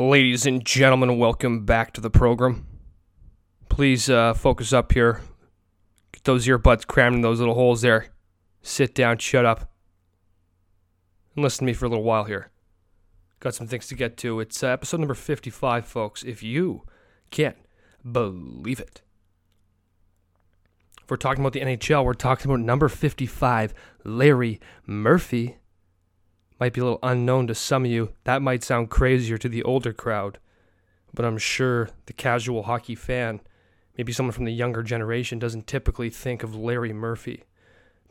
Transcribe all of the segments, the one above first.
Ladies and gentlemen, welcome back to the program. Please uh, focus up here. Get those earbuds crammed in those little holes there. Sit down, shut up, and listen to me for a little while here. Got some things to get to. It's uh, episode number 55, folks. If you can't believe it. If we're talking about the NHL, we're talking about number 55, Larry Murphy might be a little unknown to some of you. That might sound crazier to the older crowd, but I'm sure the casual hockey fan, maybe someone from the younger generation, doesn't typically think of Larry Murphy.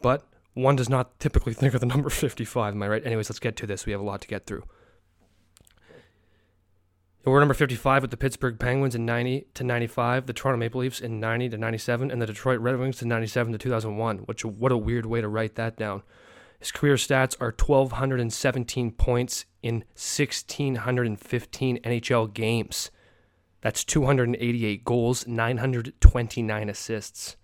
But one does not typically think of the number 55, am I right? Anyways, let's get to this. We have a lot to get through. We're number 55 with the Pittsburgh Penguins in 90 to 95, the Toronto Maple Leafs in 90 to 97, and the Detroit Red Wings in 97 to 2001. Which what a weird way to write that down. His career stats are 1,217 points in 1,615 NHL games. That's 288 goals, 929 assists.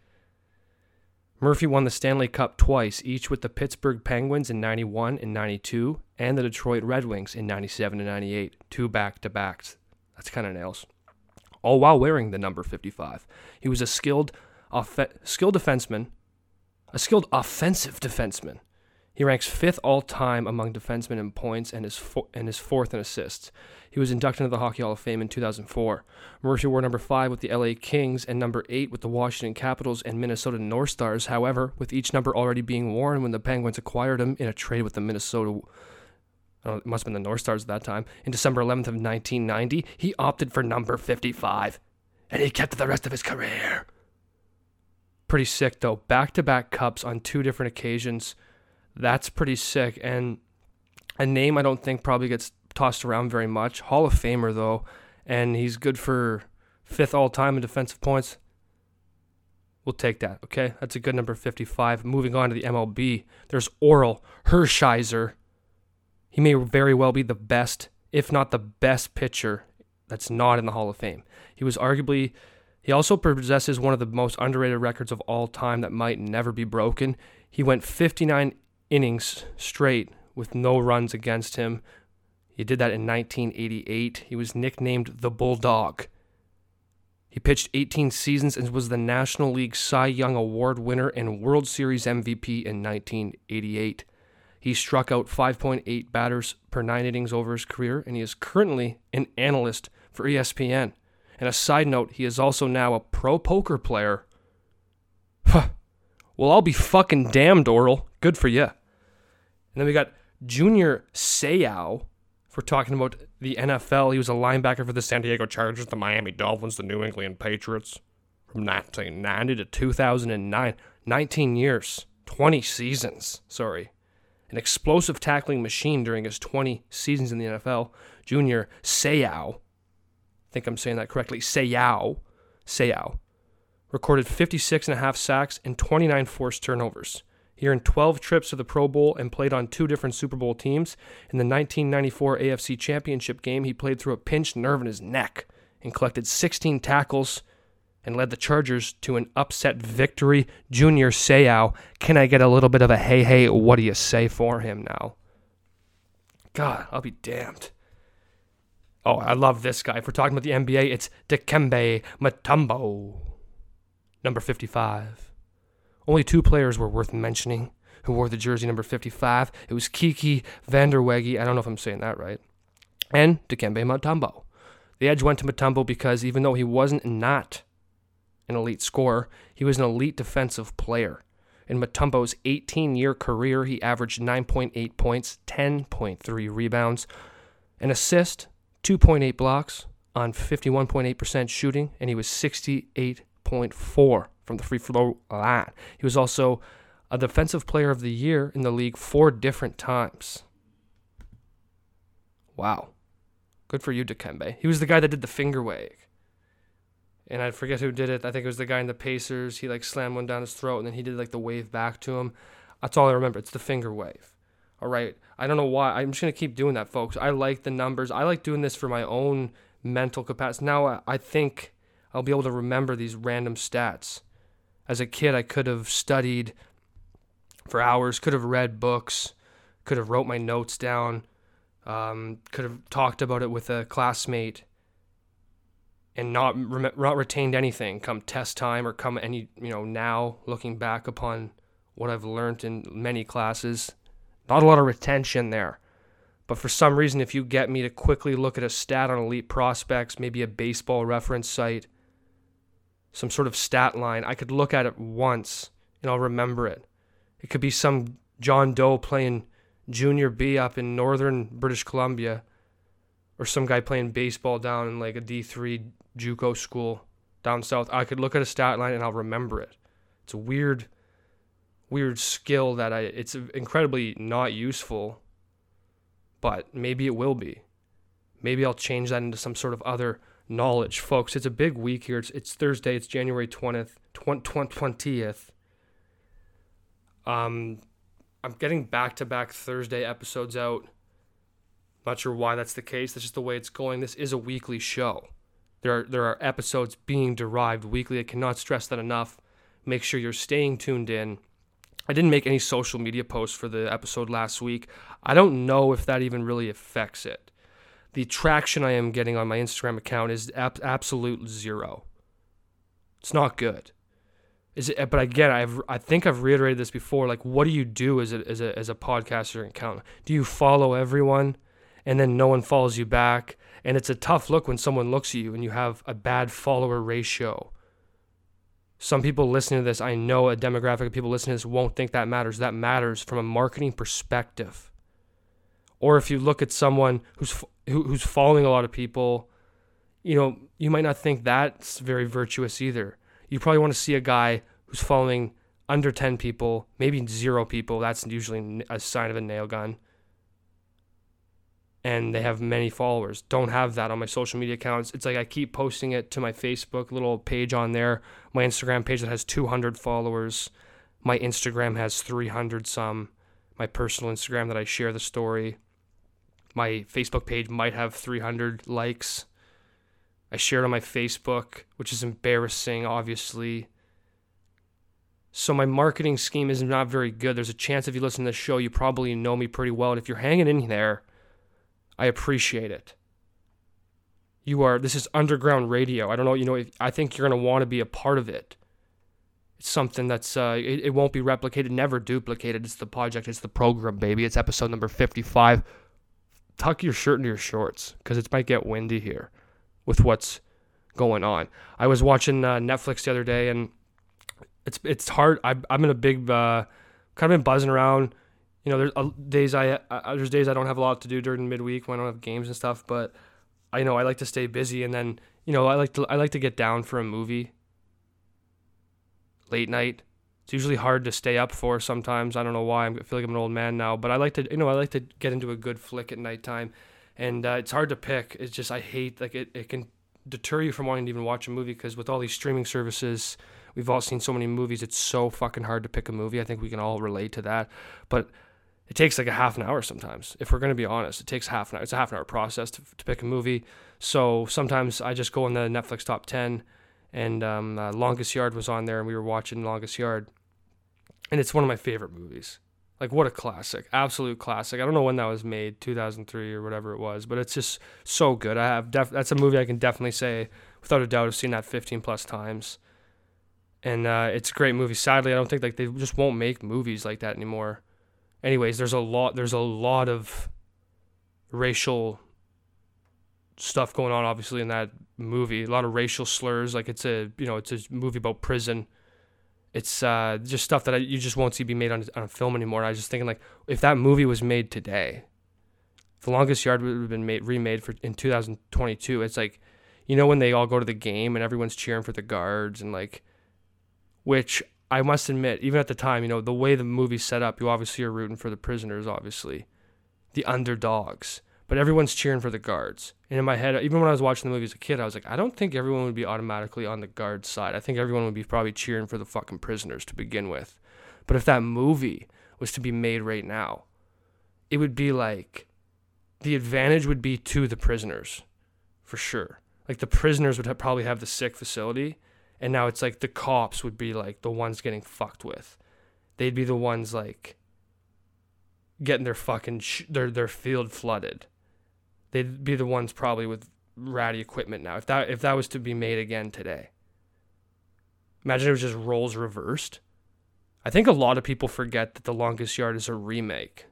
Murphy won the Stanley Cup twice, each with the Pittsburgh Penguins in 91 and 92, and the Detroit Red Wings in 97 and 98. Two back to backs. That's kind of nails. All while wearing the number 55. He was a skilled, off- skilled defenseman, a skilled offensive defenseman he ranks fifth all time among defensemen in points and is, fo- and is fourth in assists. He was inducted into the Hockey Hall of Fame in 2004. Murphy wore number five with the LA Kings and number eight with the Washington Capitals and Minnesota North Stars. However, with each number already being worn when the Penguins acquired him in a trade with the Minnesota uh, it must have been the North Stars at that time, in December 11th of 1990, he opted for number 55, and he kept it the rest of his career. Pretty sick, though. Back to back cups on two different occasions. That's pretty sick. And a name I don't think probably gets tossed around very much. Hall of Famer, though, and he's good for fifth all time in defensive points. We'll take that, okay? That's a good number 55. Moving on to the MLB, there's Orel Hershiser. He may very well be the best, if not the best pitcher that's not in the Hall of Fame. He was arguably, he also possesses one of the most underrated records of all time that might never be broken. He went 59 innings straight with no runs against him. He did that in 1988. He was nicknamed the Bulldog. He pitched 18 seasons and was the National League Cy Young Award winner and World Series MVP in 1988. He struck out 5.8 batters per nine innings over his career, and he is currently an analyst for ESPN. And a side note, he is also now a pro poker player. Well, I'll be fucking damned, Orel. Good for you. And then we got Junior Seau. We're talking about the NFL, he was a linebacker for the San Diego Chargers, the Miami Dolphins, the New England Patriots from 1990 to 2009. 19 years, 20 seasons. Sorry. An explosive tackling machine during his 20 seasons in the NFL. Junior Seau. I think I'm saying that correctly. Seau. Seau. Recorded 56 and a half sacks and 29 forced turnovers. He earned 12 trips to the Pro Bowl and played on two different Super Bowl teams. In the 1994 AFC Championship game, he played through a pinched nerve in his neck and collected 16 tackles and led the Chargers to an upset victory. Junior Seau, can I get a little bit of a hey, hey, what do you say for him now? God, I'll be damned. Oh, I love this guy. If we're talking about the NBA, it's Dikembe Mutombo, number 55. Only two players were worth mentioning who wore the jersey number 55. It was Kiki Vanderweghe. I don't know if I'm saying that right. And Dikembe Mutombo. The edge went to Mutombo because even though he wasn't not an elite scorer, he was an elite defensive player. In Mutombo's 18 year career, he averaged 9.8 points, 10.3 rebounds, an assist, 2.8 blocks on 51.8% shooting, and he was 68.4 from the free throw line. He was also a defensive player of the year in the league four different times. Wow. Good for you, Dikembe. He was the guy that did the finger wave. And I forget who did it. I think it was the guy in the Pacers. He like slammed one down his throat and then he did like the wave back to him. That's all I remember. It's the finger wave. All right. I don't know why. I'm just going to keep doing that, folks. I like the numbers. I like doing this for my own mental capacity. Now I think I'll be able to remember these random stats. As a kid, I could have studied for hours, could have read books, could have wrote my notes down. Um, could have talked about it with a classmate and not rem- not retained anything come test time or come any you know now looking back upon what I've learned in many classes. Not a lot of retention there. But for some reason, if you get me to quickly look at a stat on elite prospects, maybe a baseball reference site, some sort of stat line, I could look at it once and I'll remember it. It could be some John Doe playing junior B up in northern British Columbia, or some guy playing baseball down in like a D3 JUCO school down south. I could look at a stat line and I'll remember it. It's a weird, weird skill that I. It's incredibly not useful, but maybe it will be. Maybe I'll change that into some sort of other knowledge, folks. It's a big week here. It's, it's Thursday. It's January twentieth, twentieth. Um, I'm getting back to back Thursday episodes out. Not sure why that's the case. That's just the way it's going. This is a weekly show. There are there are episodes being derived weekly. I cannot stress that enough. Make sure you're staying tuned in. I didn't make any social media posts for the episode last week. I don't know if that even really affects it. The traction I am getting on my Instagram account is ab- absolute zero. It's not good. Is it? But again, I've I think I've reiterated this before. Like, what do you do as a as a as a podcaster and account? Do you follow everyone, and then no one follows you back? And it's a tough look when someone looks at you and you have a bad follower ratio. Some people listening to this, I know a demographic of people listening to this won't think that matters. That matters from a marketing perspective. Or if you look at someone who's who, who's following a lot of people, you know, you might not think that's very virtuous either you probably want to see a guy who's following under 10 people, maybe zero people. That's usually a sign of a nail gun. And they have many followers. Don't have that on my social media accounts. It's like I keep posting it to my Facebook little page on there, my Instagram page that has 200 followers. My Instagram has 300 some. My personal Instagram that I share the story. My Facebook page might have 300 likes. I shared on my Facebook, which is embarrassing, obviously. So my marketing scheme is not very good. There's a chance if you listen to this show, you probably know me pretty well. And if you're hanging in there, I appreciate it. You are, this is underground radio. I don't know, you know, I think you're to want to be a part of it. It's something that's, uh, it, it won't be replicated, never duplicated. It's the project, it's the program, baby. It's episode number 55. Tuck your shirt into your shorts because it might get windy here with what's going on. I was watching uh, Netflix the other day, and it's it's hard. I, I'm in a big uh, kind of been buzzing around. You know, there's uh, days I uh, there's days I don't have a lot to do during midweek when I don't have games and stuff, but I know I like to stay busy, and then you know I like to I like to get down for a movie late night. It's usually hard to stay up for sometimes. I don't know why. I feel like I'm an old man now, but I like to you know I like to get into a good flick at nighttime and uh, it's hard to pick. It's just I hate like it, it can deter you from wanting to even watch a movie because with all these streaming services, we've all seen so many movies. It's so fucking hard to pick a movie. I think we can all relate to that, but it takes like a half an hour sometimes. If we're gonna be honest, it takes half an hour. It's a half an hour process to, to pick a movie. So sometimes I just go in the Netflix top ten, and um, uh, Longest Yard was on there, and we were watching Longest Yard, and it's one of my favorite movies. Like what a classic, absolute classic. I don't know when that was made, 2003 or whatever it was, but it's just so good. I have def- that's a movie I can definitely say without a doubt I've seen that 15 plus times. And uh, it's a great movie. Sadly, I don't think like they just won't make movies like that anymore. Anyways, there's a lot there's a lot of racial stuff going on obviously in that movie. A lot of racial slurs like it's a, you know, it's a movie about prison it's uh, just stuff that I, you just won't see be made on, on a film anymore. I was just thinking like if that movie was made today, The Longest Yard would have been made remade for in 2022. It's like you know when they all go to the game and everyone's cheering for the guards and like which I must admit even at the time, you know, the way the movie's set up, you obviously are rooting for the prisoners obviously. The underdogs but everyone's cheering for the guards. And in my head, even when I was watching the movie as a kid, I was like, I don't think everyone would be automatically on the guards' side. I think everyone would be probably cheering for the fucking prisoners to begin with. But if that movie was to be made right now, it would be like the advantage would be to the prisoners, for sure. Like the prisoners would have, probably have the sick facility, and now it's like the cops would be like the ones getting fucked with. They'd be the ones like getting their fucking sh- their their field flooded they'd be the ones probably with ratty equipment now. If that if that was to be made again today. Imagine it was just roles reversed. I think a lot of people forget that The Longest Yard is a remake.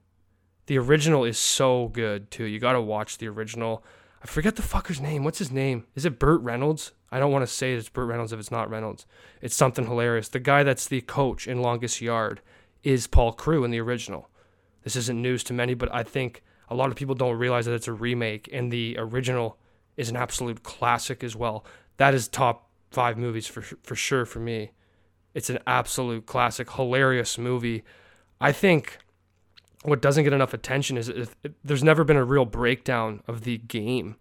The original is so good too. You got to watch the original. I forget the fucker's name. What's his name? Is it Burt Reynolds? I don't want to say it's Burt Reynolds if it's not Reynolds. It's something hilarious. The guy that's the coach in Longest Yard is Paul Crewe in the original. This isn't news to many, but I think a lot of people don't realize that it's a remake, and the original is an absolute classic as well. That is top five movies for for sure for me. It's an absolute classic, hilarious movie. I think what doesn't get enough attention is if, if, there's never been a real breakdown of the game,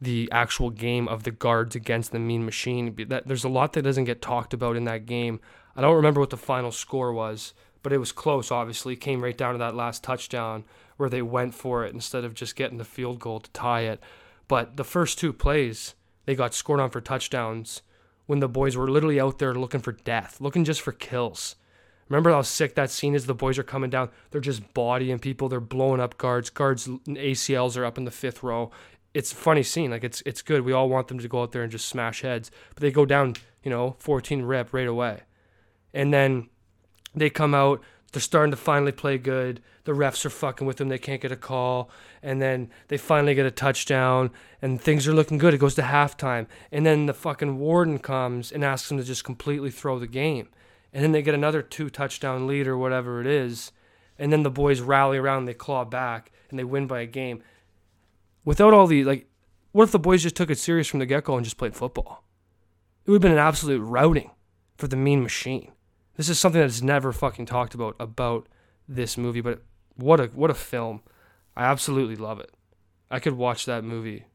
the actual game of the guards against the Mean Machine. That there's a lot that doesn't get talked about in that game. I don't remember what the final score was, but it was close. Obviously, came right down to that last touchdown where they went for it instead of just getting the field goal to tie it. But the first two plays, they got scored on for touchdowns when the boys were literally out there looking for death, looking just for kills. Remember how sick that scene is? The boys are coming down. They're just bodying people. They're blowing up guards. Guards ACLs are up in the fifth row. It's a funny scene. Like it's it's good. We all want them to go out there and just smash heads, but they go down, you know, 14 rep right away, and then they come out. They're starting to finally play good. The refs are fucking with them. They can't get a call. And then they finally get a touchdown and things are looking good. It goes to halftime. And then the fucking warden comes and asks them to just completely throw the game. And then they get another two touchdown lead or whatever it is. And then the boys rally around, they claw back, and they win by a game. Without all the, like, what if the boys just took it serious from the get go and just played football? It would have been an absolute routing for the mean machine. This is something that's never fucking talked about about this movie, but what a what a film. I absolutely love it. I could watch that movie.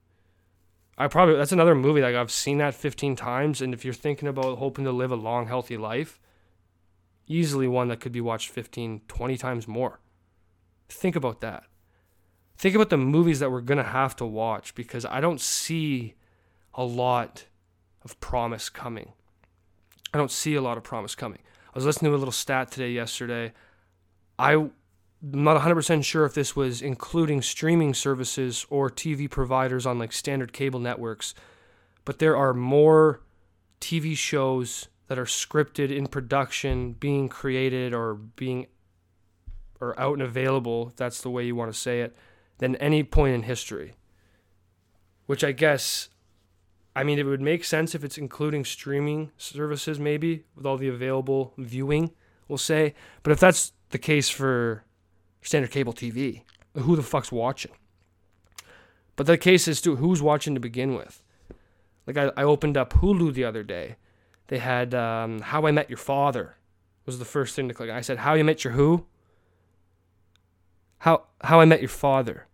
I probably that's another movie like I've seen that 15 times and if you're thinking about hoping to live a long healthy life, easily one that could be watched 15, 20 times more. Think about that. Think about the movies that we're going to have to watch because I don't see a lot of promise coming. I don't see a lot of promise coming. I was listening to a little stat today yesterday. I'm not 100% sure if this was including streaming services or TV providers on like standard cable networks, but there are more TV shows that are scripted in production being created or being or out and available, that's the way you want to say it, than any point in history. Which I guess I mean, it would make sense if it's including streaming services, maybe with all the available viewing, we'll say. But if that's the case for standard cable TV, who the fuck's watching? But the case is, too, who's watching to begin with? Like, I, I opened up Hulu the other day. They had um, How I Met Your Father was the first thing to click. I said, How You Met Your Who? How How I Met Your Father.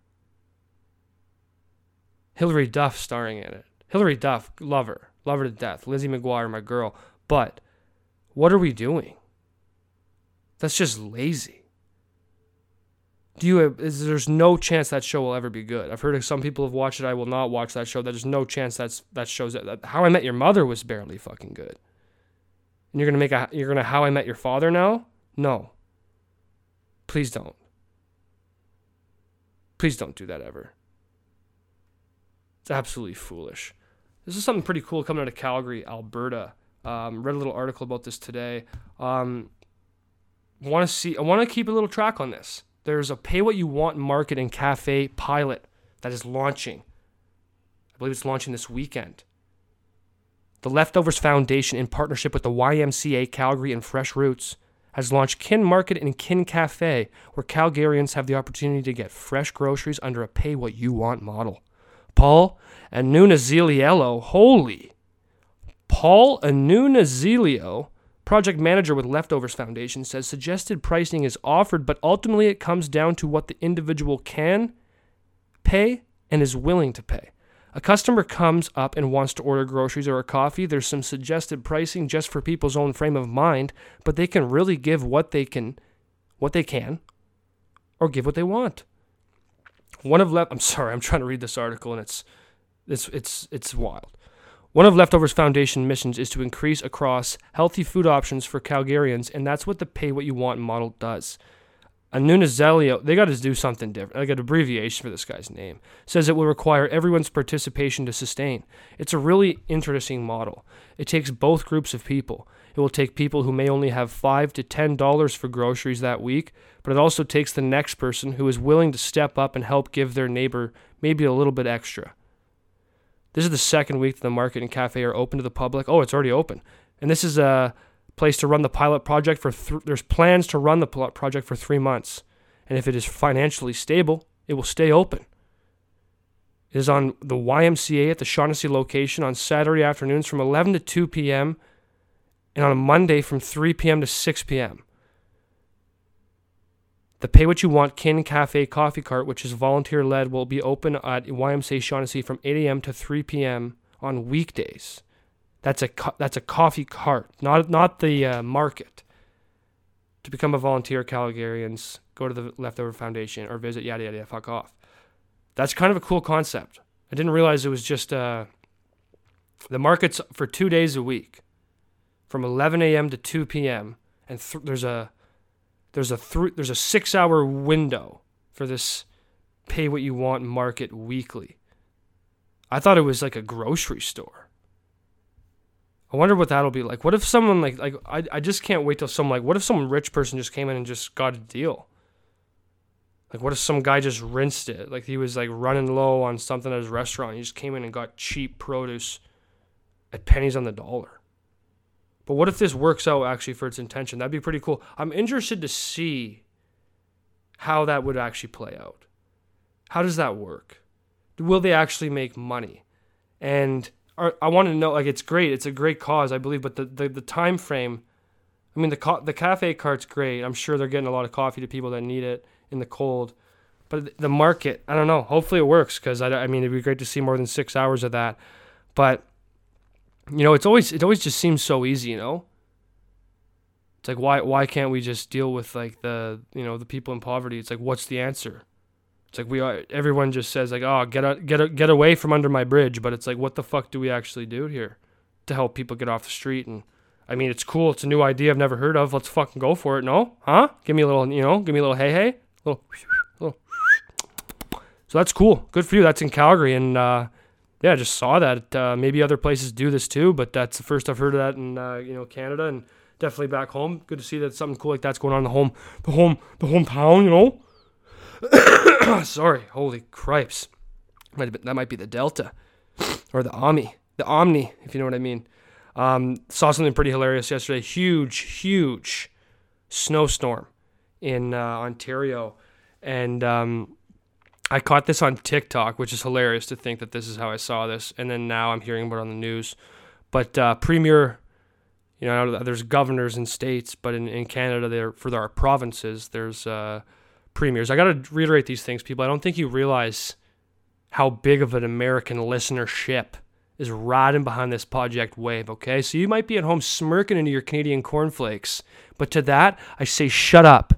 Hilary Duff starring in it. Hilary Duff, love her, love her to death. Lizzie McGuire, my girl. But what are we doing? That's just lazy. Do you have, is, there's no chance that show will ever be good. I've heard some people have watched it. I will not watch that show. There's no chance that's that shows that, that How I Met Your Mother was barely fucking good. And you're gonna make a you're gonna How I Met Your Father now? No. Please don't. Please don't do that ever. It's absolutely foolish. This is something pretty cool coming out of Calgary, Alberta. Um, read a little article about this today. Um, want to see? I want to keep a little track on this. There's a pay what you want market and cafe pilot that is launching. I believe it's launching this weekend. The Leftovers Foundation, in partnership with the YMCA Calgary and Fresh Roots, has launched Kin Market and Kin Cafe, where Calgarians have the opportunity to get fresh groceries under a pay what you want model. Paul Annunziello, holy. Paul Annunziello, project manager with Leftovers Foundation, says suggested pricing is offered, but ultimately it comes down to what the individual can pay and is willing to pay. A customer comes up and wants to order groceries or a coffee. There's some suggested pricing just for people's own frame of mind, but they can really give what they can, what they can, or give what they want. One of left. I'm sorry, I'm trying to read this article and it's it's it's it's wild. One of Leftovers Foundation missions is to increase across healthy food options for Calgarians, and that's what the pay what you want model does. Anunazelio, they got to do something different, like an abbreviation for this guy's name, says it will require everyone's participation to sustain. It's a really interesting model. It takes both groups of people. It will take people who may only have five to ten dollars for groceries that week, but it also takes the next person who is willing to step up and help give their neighbor maybe a little bit extra. This is the second week that the market and cafe are open to the public. Oh, it's already open, and this is a place to run the pilot project for. Th- there's plans to run the pilot project for three months, and if it is financially stable, it will stay open. It is on the YMCA at the Shawnessy location on Saturday afternoons from 11 to 2 p.m. and on a Monday from 3 p.m. to 6 p.m. The Pay What You Want Kin Cafe Coffee Cart, which is volunteer led, will be open at YMCA Shawnessy from 8 a.m. to 3 p.m. on weekdays. That's a co- that's a coffee cart, not not the uh, market. To become a volunteer, Calgarians go to the Leftover Foundation or visit yada yada. fuck off. That's kind of a cool concept. I didn't realize it was just uh, the market's for two days a week, from 11 a.m. to 2 p.m. and th- there's a there's a th- there's a six hour window for this pay what you want market weekly. I thought it was like a grocery store. I wonder what that'll be like. What if someone like like I, I just can't wait till some like what if some rich person just came in and just got a deal? Like what if some guy just rinsed it? Like he was like running low on something at his restaurant. He just came in and got cheap produce at pennies on the dollar. But what if this works out actually for its intention? That'd be pretty cool. I'm interested to see how that would actually play out. How does that work? Will they actually make money? And are, I want to know. Like, it's great. It's a great cause, I believe. But the the, the time frame. I mean, the co- the cafe cart's great. I'm sure they're getting a lot of coffee to people that need it in the cold. But the market, I don't know. Hopefully it works because I, I mean it'd be great to see more than six hours of that. But you know, it's always it always just seems so easy. You know, it's like why why can't we just deal with like the you know the people in poverty? It's like what's the answer? It's like we are, everyone just says like, "Oh, get get a, get away from under my bridge," but it's like, what the fuck do we actually do here to help people get off the street? And I mean, it's cool. It's a new idea I've never heard of. Let's fucking go for it. No, huh? Give me a little, you know, give me a little hey hey, little, little. So that's cool. Good for you. That's in Calgary, and uh, yeah, I just saw that. Uh, maybe other places do this too, but that's the first I've heard of that in uh, you know Canada and definitely back home. Good to see that something cool like that's going on in the home, the home, the hometown. You know. Sorry, holy cripes. Might been, that might be the Delta or the Omni, the Omni, if you know what I mean. Um, saw something pretty hilarious yesterday. Huge, huge snowstorm in uh, Ontario, and um, I caught this on TikTok, which is hilarious to think that this is how I saw this, and then now I'm hearing about it on the news. But uh, Premier, you know, there's governors in states, but in, in Canada, there for our provinces, there's uh, premiers. I got to reiterate these things, people. I don't think you realize how big of an American listenership is riding behind this project wave, okay? So you might be at home smirking into your Canadian cornflakes, but to that, I say shut up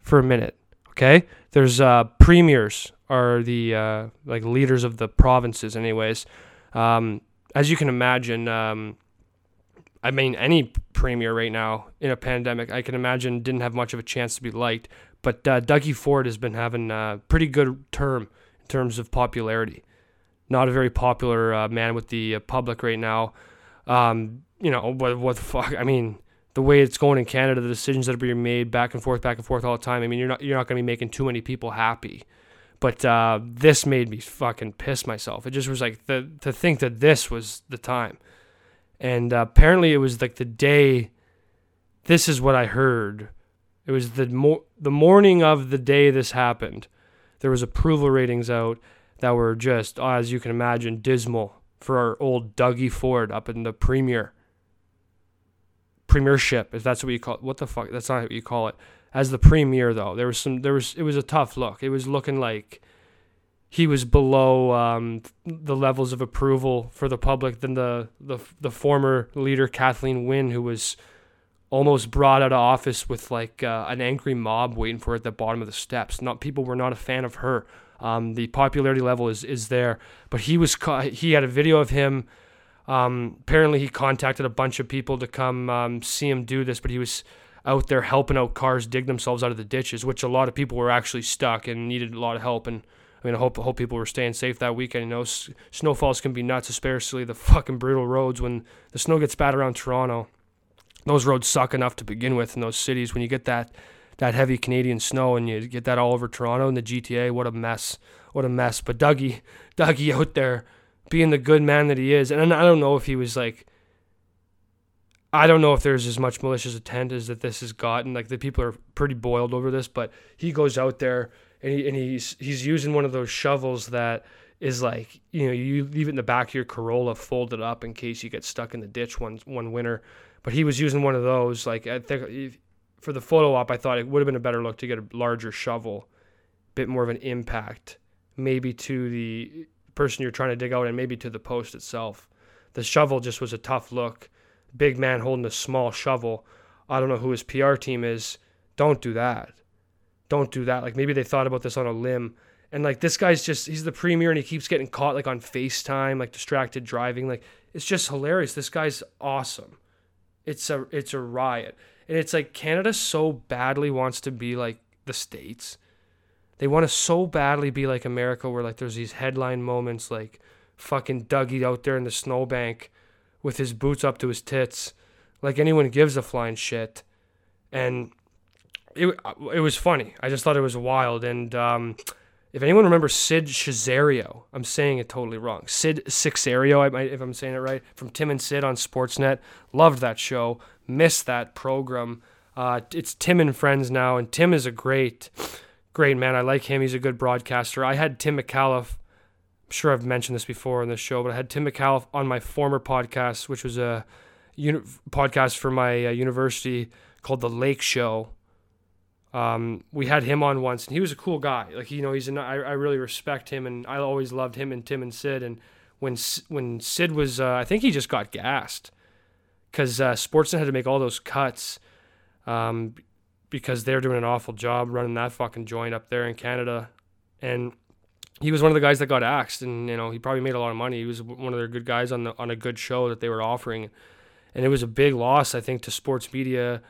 for a minute, okay? There's uh, premiers are the uh, like leaders of the provinces, anyways. Um, as you can imagine, um, I mean, any premier right now in a pandemic, I can imagine didn't have much of a chance to be liked. But uh, Dougie Ford has been having a pretty good term in terms of popularity. Not a very popular uh, man with the uh, public right now. Um, you know what? What the fuck? I mean, the way it's going in Canada, the decisions that are being made back and forth, back and forth all the time. I mean, you're not you're not going to be making too many people happy. But uh, this made me fucking piss myself. It just was like the to think that this was the time, and uh, apparently it was like the day. This is what I heard it was the mo- the morning of the day this happened. There was approval ratings out that were just, as you can imagine, dismal for our old Dougie Ford up in the premier premiership, if that's what you call it. What the fuck? That's not what you call it. As the premier, though, there was some. There was. It was a tough look. It was looking like he was below um, the levels of approval for the public than the the the former leader Kathleen Wynne, who was almost brought out of office with like uh, an angry mob waiting for her at the bottom of the steps. Not people were not a fan of her. Um, the popularity level is is there, but he was caught, he had a video of him. Um, apparently, he contacted a bunch of people to come um, see him do this, but he was out there helping out cars dig themselves out of the ditches, which a lot of people were actually stuck and needed a lot of help. And I mean, I hope I hope people were staying safe that weekend. You know, s- snowfalls can be nuts, especially the fucking brutal roads when the snow gets bad around Toronto. Those roads suck enough to begin with in those cities. When you get that that heavy Canadian snow and you get that all over Toronto and the GTA, what a mess! What a mess! But Dougie, Dougie out there being the good man that he is, and I don't know if he was like I don't know if there's as much malicious intent as that this has gotten. Like the people are pretty boiled over this, but he goes out there and he and he's he's using one of those shovels that is like you know you leave it in the back of your Corolla folded up in case you get stuck in the ditch one one winter. But he was using one of those. Like I think for the photo op, I thought it would have been a better look to get a larger shovel, a bit more of an impact, maybe to the person you're trying to dig out and maybe to the post itself. The shovel just was a tough look big man holding a small shovel. I don't know who his PR team is. Don't do that. Don't do that. Like maybe they thought about this on a limb. And like this guy's just he's the premier and he keeps getting caught like on FaceTime, like distracted driving. Like it's just hilarious. This guy's awesome. It's a it's a riot. And it's like Canada so badly wants to be like the States. They want to so badly be like America where like there's these headline moments like fucking Dougie out there in the snowbank with his boots up to his tits, like anyone gives a flying shit. And it it was funny. I just thought it was wild. And um, if anyone remembers Sid Cesario, I'm saying it totally wrong. Sid Sixario, I might, if I'm saying it right, from Tim and Sid on Sportsnet. Loved that show. Missed that program. Uh, it's Tim and Friends now, and Tim is a great, great man. I like him. He's a good broadcaster. I had Tim Micallef I'm sure I've mentioned this before on the show, but I had Tim Micallef on my former podcast, which was a uni- podcast for my uh, university called The Lake Show. Um, we had him on once, and he was a cool guy. Like you know, he's an, I, I really respect him, and I always loved him and Tim and Sid. And when when Sid was, uh, I think he just got gassed because uh, Sportsnet had to make all those cuts um, because they're doing an awful job running that fucking joint up there in Canada, and he was one of the guys that got axed, and you know he probably made a lot of money. He was one of their good guys on the on a good show that they were offering, and it was a big loss, I think, to sports media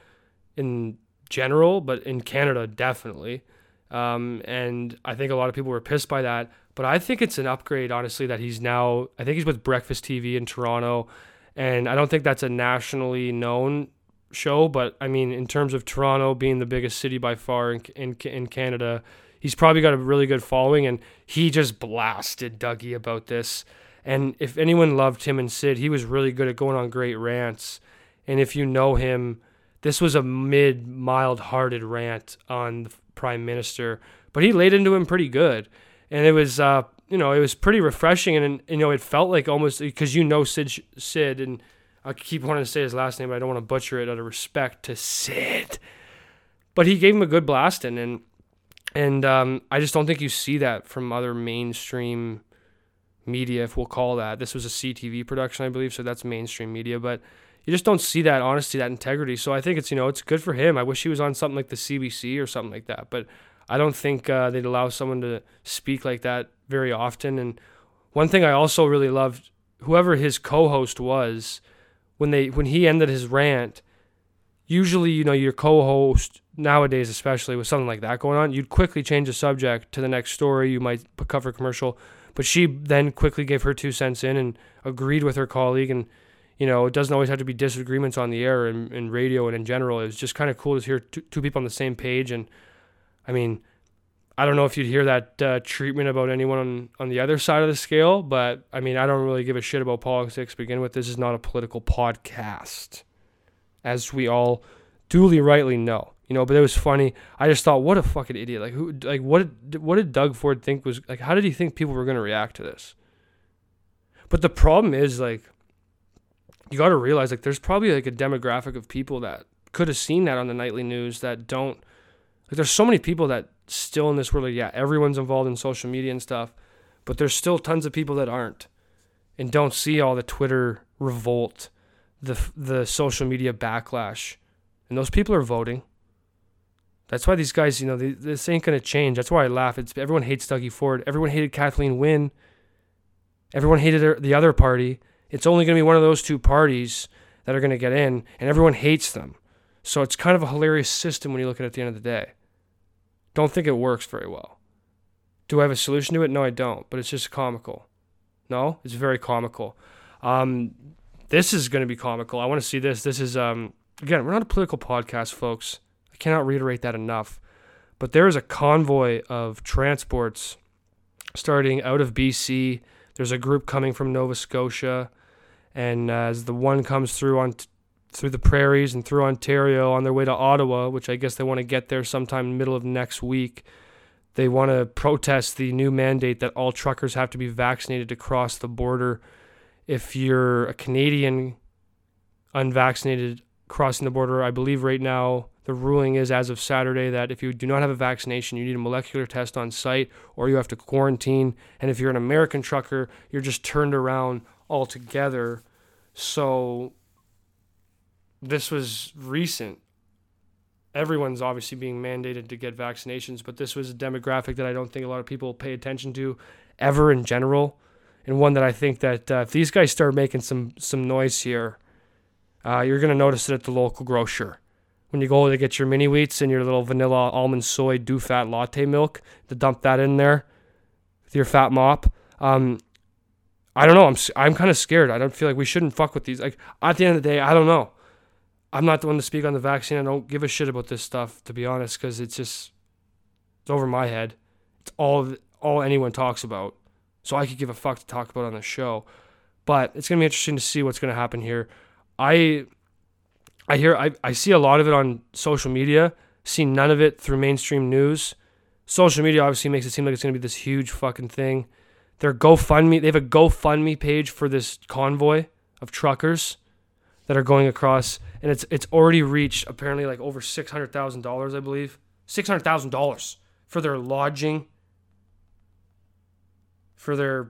in general, but in Canada definitely. Um, and I think a lot of people were pissed by that. But I think it's an upgrade, honestly, that he's now. I think he's with Breakfast TV in Toronto, and I don't think that's a nationally known show. But I mean, in terms of Toronto being the biggest city by far in in, in Canada he's probably got a really good following, and he just blasted Dougie about this. And if anyone loved him and Sid, he was really good at going on great rants. And if you know him, this was a mid, mild hearted rant on the prime minister, but he laid into him pretty good. And it was, uh, you know, it was pretty refreshing. And, you know, it felt like almost because you know Sid, Sid, and I keep wanting to say his last name, but I don't want to butcher it out of respect to Sid. But he gave him a good blasting. And and um, I just don't think you see that from other mainstream media, if we'll call that. This was a CTV production, I believe, so that's mainstream media. But you just don't see that honesty, that integrity. So I think it's you know it's good for him. I wish he was on something like the CBC or something like that. But I don't think uh, they'd allow someone to speak like that very often. And one thing I also really loved, whoever his co-host was, when they when he ended his rant, usually you know your co-host nowadays especially with something like that going on you'd quickly change the subject to the next story. You might cover commercial. But she then quickly gave her two cents in and agreed with her colleague. And you know it doesn't always have to be disagreements on the air and in radio and in general. It was just kind of cool to hear two, two people on the same page. And i mean I don't know if you'd hear that uh, treatment about anyone on, on the other side of the scale, but I mean, I don't really give a shit about politics to begin with. This is not a political podcast as we all duly rightly know. You know, but it was funny. I just thought, what a fucking idiot! Like who? Like what? What did Doug Ford think was like? How did he think people were going to react to this? But the problem is like, you got to realize like there's probably like a demographic of people that could have seen that on the nightly news that don't. Like there's so many people that still in this world. Like, yeah, everyone's involved in social media and stuff, but there's still tons of people that aren't, and don't see all the Twitter revolt the the social media backlash, and those people are voting. That's why these guys, you know, they, this ain't gonna change. That's why I laugh. It's everyone hates Dougie Ford. Everyone hated Kathleen Wynne. Everyone hated the other party. It's only gonna be one of those two parties that are gonna get in, and everyone hates them. So it's kind of a hilarious system when you look at it at the end of the day. Don't think it works very well. Do I have a solution to it? No, I don't. But it's just comical. No, it's very comical. Um, this is going to be comical. I want to see this. This is um, again, we're not a political podcast, folks. I cannot reiterate that enough. But there is a convoy of transports starting out of BC. There's a group coming from Nova Scotia, and as the one comes through on through the prairies and through Ontario on their way to Ottawa, which I guess they want to get there sometime in the middle of next week. They want to protest the new mandate that all truckers have to be vaccinated to cross the border. If you're a Canadian unvaccinated crossing the border, I believe right now the ruling is as of Saturday that if you do not have a vaccination, you need a molecular test on site or you have to quarantine. And if you're an American trucker, you're just turned around altogether. So this was recent. Everyone's obviously being mandated to get vaccinations, but this was a demographic that I don't think a lot of people pay attention to ever in general, and one that I think that uh, if these guys start making some some noise here, uh, you're gonna notice it at the local grocer. When you go to get your mini wheats and your little vanilla almond soy do fat latte milk, to dump that in there with your fat mop. Um, I don't know. I'm I'm kind of scared. I don't feel like we shouldn't fuck with these. Like at the end of the day, I don't know. I'm not the one to speak on the vaccine. I don't give a shit about this stuff, to be honest, because it's just it's over my head. It's all all anyone talks about. So I could give a fuck to talk about on the show. But it's gonna be interesting to see what's gonna happen here. I I hear I, I see a lot of it on social media, see none of it through mainstream news. Social media obviously makes it seem like it's gonna be this huge fucking thing. Their GoFundMe they have a GoFundMe page for this convoy of truckers that are going across and it's it's already reached apparently like over six hundred thousand dollars, I believe, six hundred thousand dollars for their lodging, for their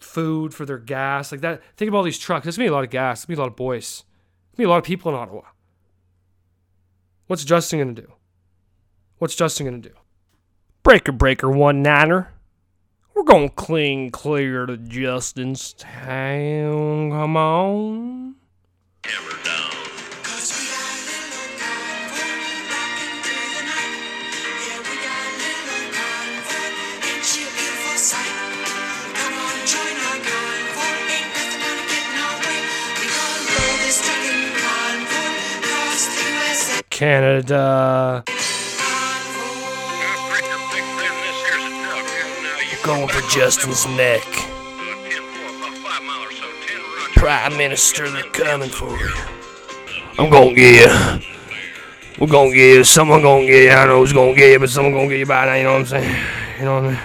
food, for their gas, like that. Think about all these trucks. There's gonna be a lot of gas. There's gonna be a lot of boys. There's gonna be a lot of people in Ottawa. What's Justin gonna do? What's Justin gonna do? Breaker, breaker, one niner. We're gonna cling clear to Justin's town. Come on. Hammer down. Canada. Going for Justin's neck. Prime Minister, they're coming for you. I'm gonna get you. We're gonna get you. Someone gonna get you. I don't know who's gonna get you, but someone gonna get you by now. You know what I'm saying? You know what I mean?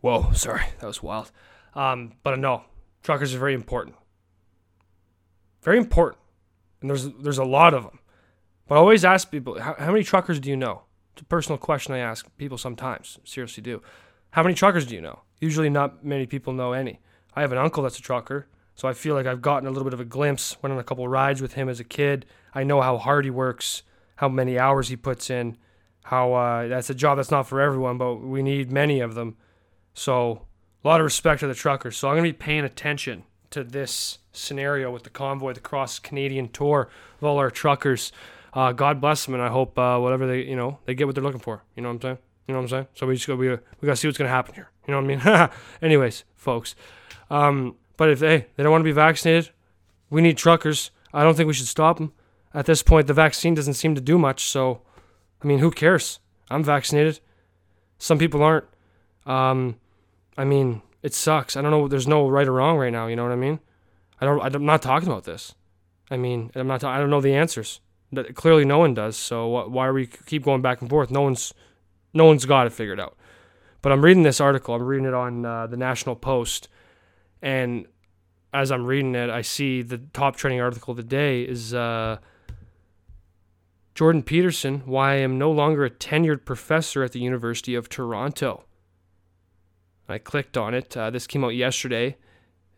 Whoa, sorry, that was wild. Um, but no, truckers are very important. Very important, and there's there's a lot of them. But I always ask people, how, how many truckers do you know? It's a personal question I ask people sometimes. Seriously, do. How many truckers do you know? Usually, not many people know any. I have an uncle that's a trucker, so I feel like I've gotten a little bit of a glimpse. Went on a couple rides with him as a kid. I know how hard he works, how many hours he puts in, how uh, that's a job that's not for everyone, but we need many of them. So, a lot of respect to the truckers. So, I'm going to be paying attention to this scenario with the convoy, the cross Canadian tour of all our truckers uh, God bless them, and I hope uh, whatever they you know they get what they're looking for. You know what I'm saying? You know what I'm saying? So we just go we we gotta see what's gonna happen here. You know what I mean? Anyways, folks. Um, but if they they don't want to be vaccinated, we need truckers. I don't think we should stop them. At this point, the vaccine doesn't seem to do much. So, I mean, who cares? I'm vaccinated. Some people aren't. Um, I mean, it sucks. I don't know. There's no right or wrong right now. You know what I mean? I don't. I'm not talking about this. I mean, I'm not. I don't know the answers. That clearly no one does. So why are we keep going back and forth? No one's no one's got it figured out. But I'm reading this article. I'm reading it on uh, the National Post, and as I'm reading it, I see the top trending article of the day is uh, Jordan Peterson. Why I am no longer a tenured professor at the University of Toronto. I clicked on it. Uh, this came out yesterday.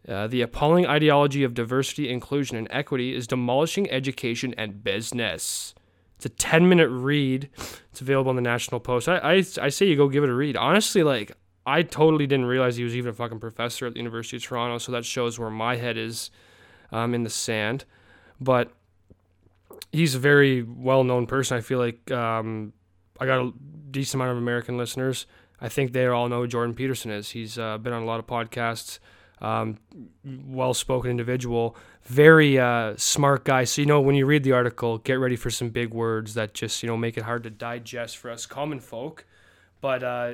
Uh, the appalling ideology of diversity, inclusion, and equity is demolishing education and business. It's a 10 minute read. It's available on the National Post. I, I, I say you go give it a read. Honestly, like, I totally didn't realize he was even a fucking professor at the University of Toronto, so that shows where my head is um, in the sand. But he's a very well known person. I feel like um, I got a decent amount of American listeners. I think they all know who Jordan Peterson is. He's uh, been on a lot of podcasts. Um, well spoken individual, very uh, smart guy. So, you know, when you read the article, get ready for some big words that just, you know, make it hard to digest for us common folk. But uh,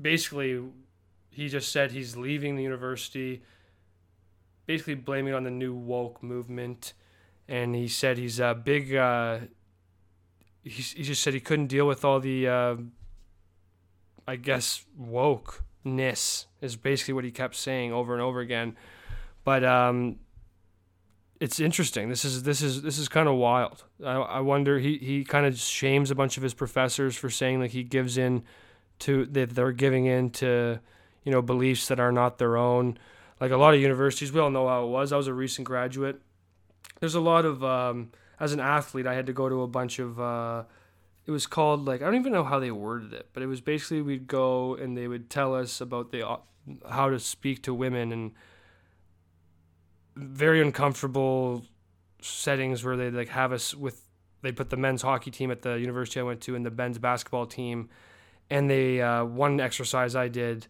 basically, he just said he's leaving the university, basically blaming on the new woke movement. And he said he's a big, uh, he, he just said he couldn't deal with all the, uh, I guess, wokeness is basically what he kept saying over and over again. But um, it's interesting. This is this is this is kind of wild. I, I wonder. He he kind of shames a bunch of his professors for saying like he gives in to that they're giving in to you know beliefs that are not their own. Like a lot of universities, we all know how it was. I was a recent graduate. There's a lot of um, as an athlete, I had to go to a bunch of. Uh, it was called like I don't even know how they worded it, but it was basically we'd go and they would tell us about the uh, how to speak to women and very uncomfortable settings where they like have us with they put the men's hockey team at the university I went to and the men's basketball team. And they uh, one exercise I did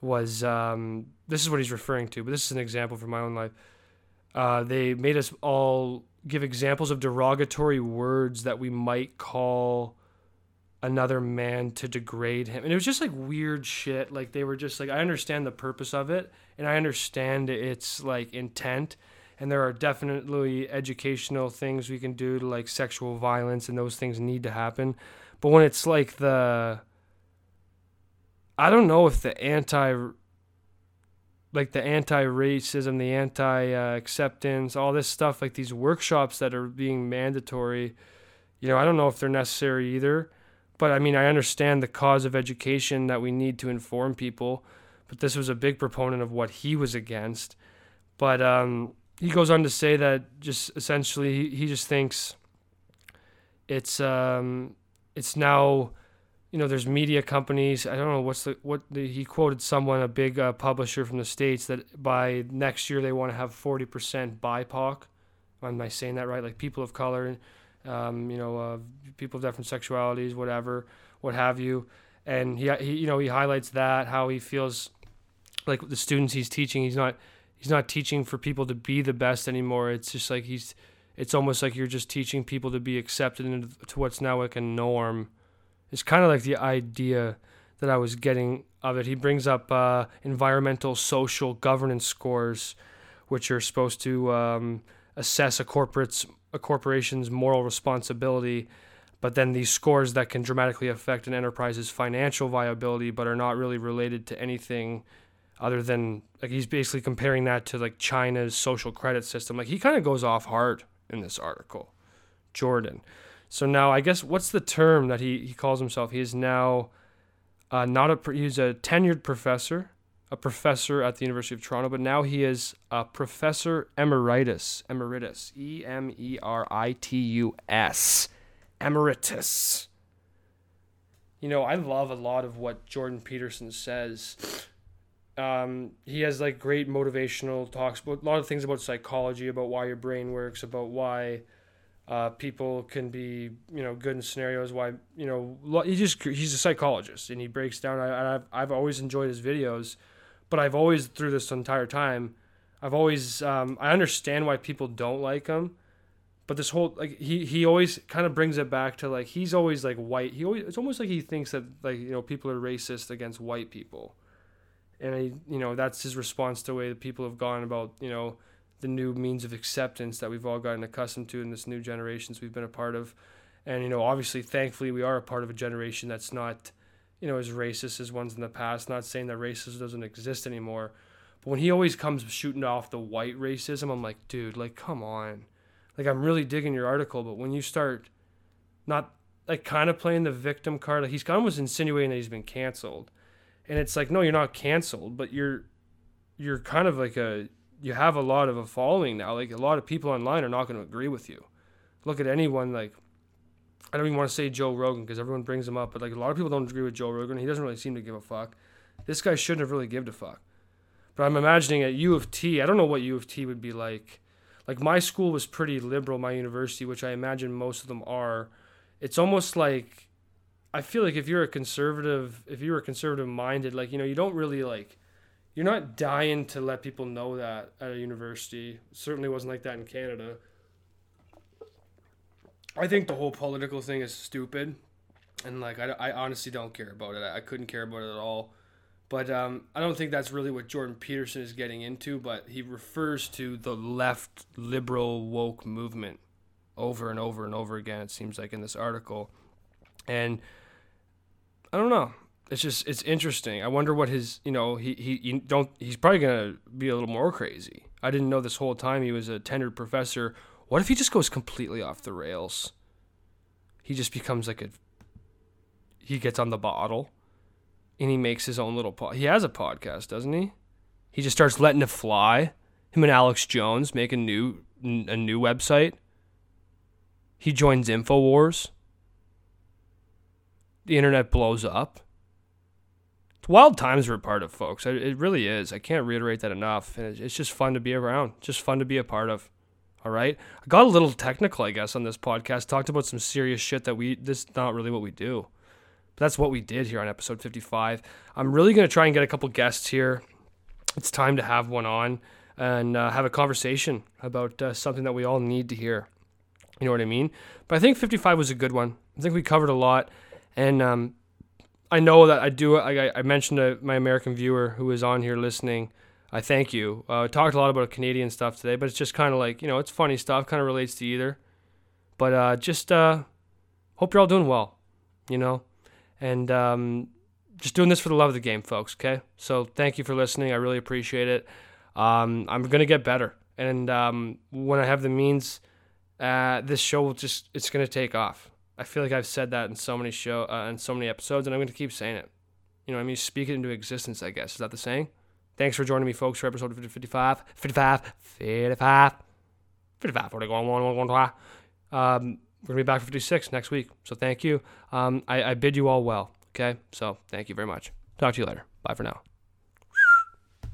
was um, this is what he's referring to but this is an example from my own life. Uh, they made us all give examples of derogatory words that we might call another man to degrade him. And it was just like weird shit. Like they were just like I understand the purpose of it and I understand its like intent and there are definitely educational things we can do to like sexual violence and those things need to happen. But when it's like the I don't know if the anti like the anti-racism, the anti-acceptance, all this stuff like these workshops that are being mandatory, you know, I don't know if they're necessary either but I mean, I understand the cause of education that we need to inform people, but this was a big proponent of what he was against. But um, he goes on to say that just essentially he just thinks it's um, it's now you know there's media companies i don't know what's the what the, he quoted someone a big uh, publisher from the states that by next year they want to have 40% bipoc am i saying that right like people of color um, you know, uh, people of different sexualities, whatever, what have you. And he, he, you know, he highlights that how he feels like the students he's teaching, he's not, he's not teaching for people to be the best anymore. It's just like he's, it's almost like you're just teaching people to be accepted into what's now like a norm. It's kind of like the idea that I was getting of it. He brings up uh, environmental, social, governance scores, which are supposed to um, assess a corporate's a corporation's moral responsibility, but then these scores that can dramatically affect an enterprise's financial viability, but are not really related to anything other than like he's basically comparing that to like China's social credit system. Like he kind of goes off hard in this article, Jordan. So now I guess what's the term that he, he calls himself? He is now uh, not a he's a tenured professor a professor at the University of Toronto, but now he is a professor emeritus. Emeritus. E M E R I T U S. Emeritus. You know, I love a lot of what Jordan Peterson says. Um, he has like great motivational talks, about a lot of things about psychology, about why your brain works, about why uh, people can be you know good in scenarios why you know he just he's a psychologist and he breaks down I, I've, I've always enjoyed his videos but I've always through this entire time, I've always um, I understand why people don't like him, but this whole like he he always kind of brings it back to like he's always like white. He always it's almost like he thinks that like you know people are racist against white people, and he you know that's his response to the way that people have gone about you know the new means of acceptance that we've all gotten accustomed to in this new generations we've been a part of, and you know obviously thankfully we are a part of a generation that's not you know, as racist as ones in the past. Not saying that racism doesn't exist anymore, but when he always comes shooting off the white racism, I'm like, dude, like, come on. Like, I'm really digging your article, but when you start not like kind of playing the victim card, like he's kind of insinuating that he's been canceled, and it's like, no, you're not canceled, but you're you're kind of like a you have a lot of a following now. Like a lot of people online are not going to agree with you. Look at anyone like I don't even want to say Joe Rogan because everyone brings him up, but like a lot of people don't agree with Joe Rogan. He doesn't really seem to give a fuck. This guy shouldn't have really given a fuck. But I'm imagining at U of T, I don't know what U of T would be like. like my school was pretty liberal, my university, which I imagine most of them are. It's almost like I feel like if you're a conservative, if you're a conservative minded, like you know, you don't really like you're not dying to let people know that at a university. Certainly wasn't like that in Canada. I think the whole political thing is stupid, and like I, I honestly don't care about it. I couldn't care about it at all. But um, I don't think that's really what Jordan Peterson is getting into. But he refers to the left liberal woke movement over and over and over again. It seems like in this article, and I don't know. It's just it's interesting. I wonder what his you know he he you don't he's probably gonna be a little more crazy. I didn't know this whole time he was a tenured professor. What if he just goes completely off the rails? He just becomes like a he gets on the bottle and he makes his own little pod. He has a podcast, doesn't he? He just starts letting it fly. Him and Alex Jones make a new a new website. He joins Infowars. The internet blows up. Wild times we're a part of, folks. It really is. I can't reiterate that enough. And it's just fun to be around. Just fun to be a part of. All right. I got a little technical, I guess, on this podcast. Talked about some serious shit that we. This is not really what we do. But that's what we did here on episode 55. I'm really going to try and get a couple guests here. It's time to have one on and uh, have a conversation about uh, something that we all need to hear. You know what I mean? But I think 55 was a good one. I think we covered a lot. And um, I know that I do. I, I mentioned my American viewer who is on here listening. I thank you. Uh, talked a lot about Canadian stuff today, but it's just kind of like, you know, it's funny stuff, kind of relates to either. But uh, just uh, hope you're all doing well, you know? And um, just doing this for the love of the game, folks, okay? So thank you for listening. I really appreciate it. Um, I'm to get better. And um, when I have the means, uh, this show will just, it's to take off. I feel like I've said that in so many show, uh, in so many episodes, and I'm going to keep saying it. You know, I mean, speak it into existence, I guess. Is that the saying? Thanks for joining me, folks, for episode 55, 55, 55, 55, 41, um, we're to be back for 56 next week. So thank you. Um, I, I bid you all well. Okay. So thank you very much. Talk to you later. Bye for now.